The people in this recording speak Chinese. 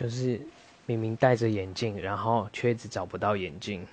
就是明明戴着眼镜然后却一直找不到眼镜。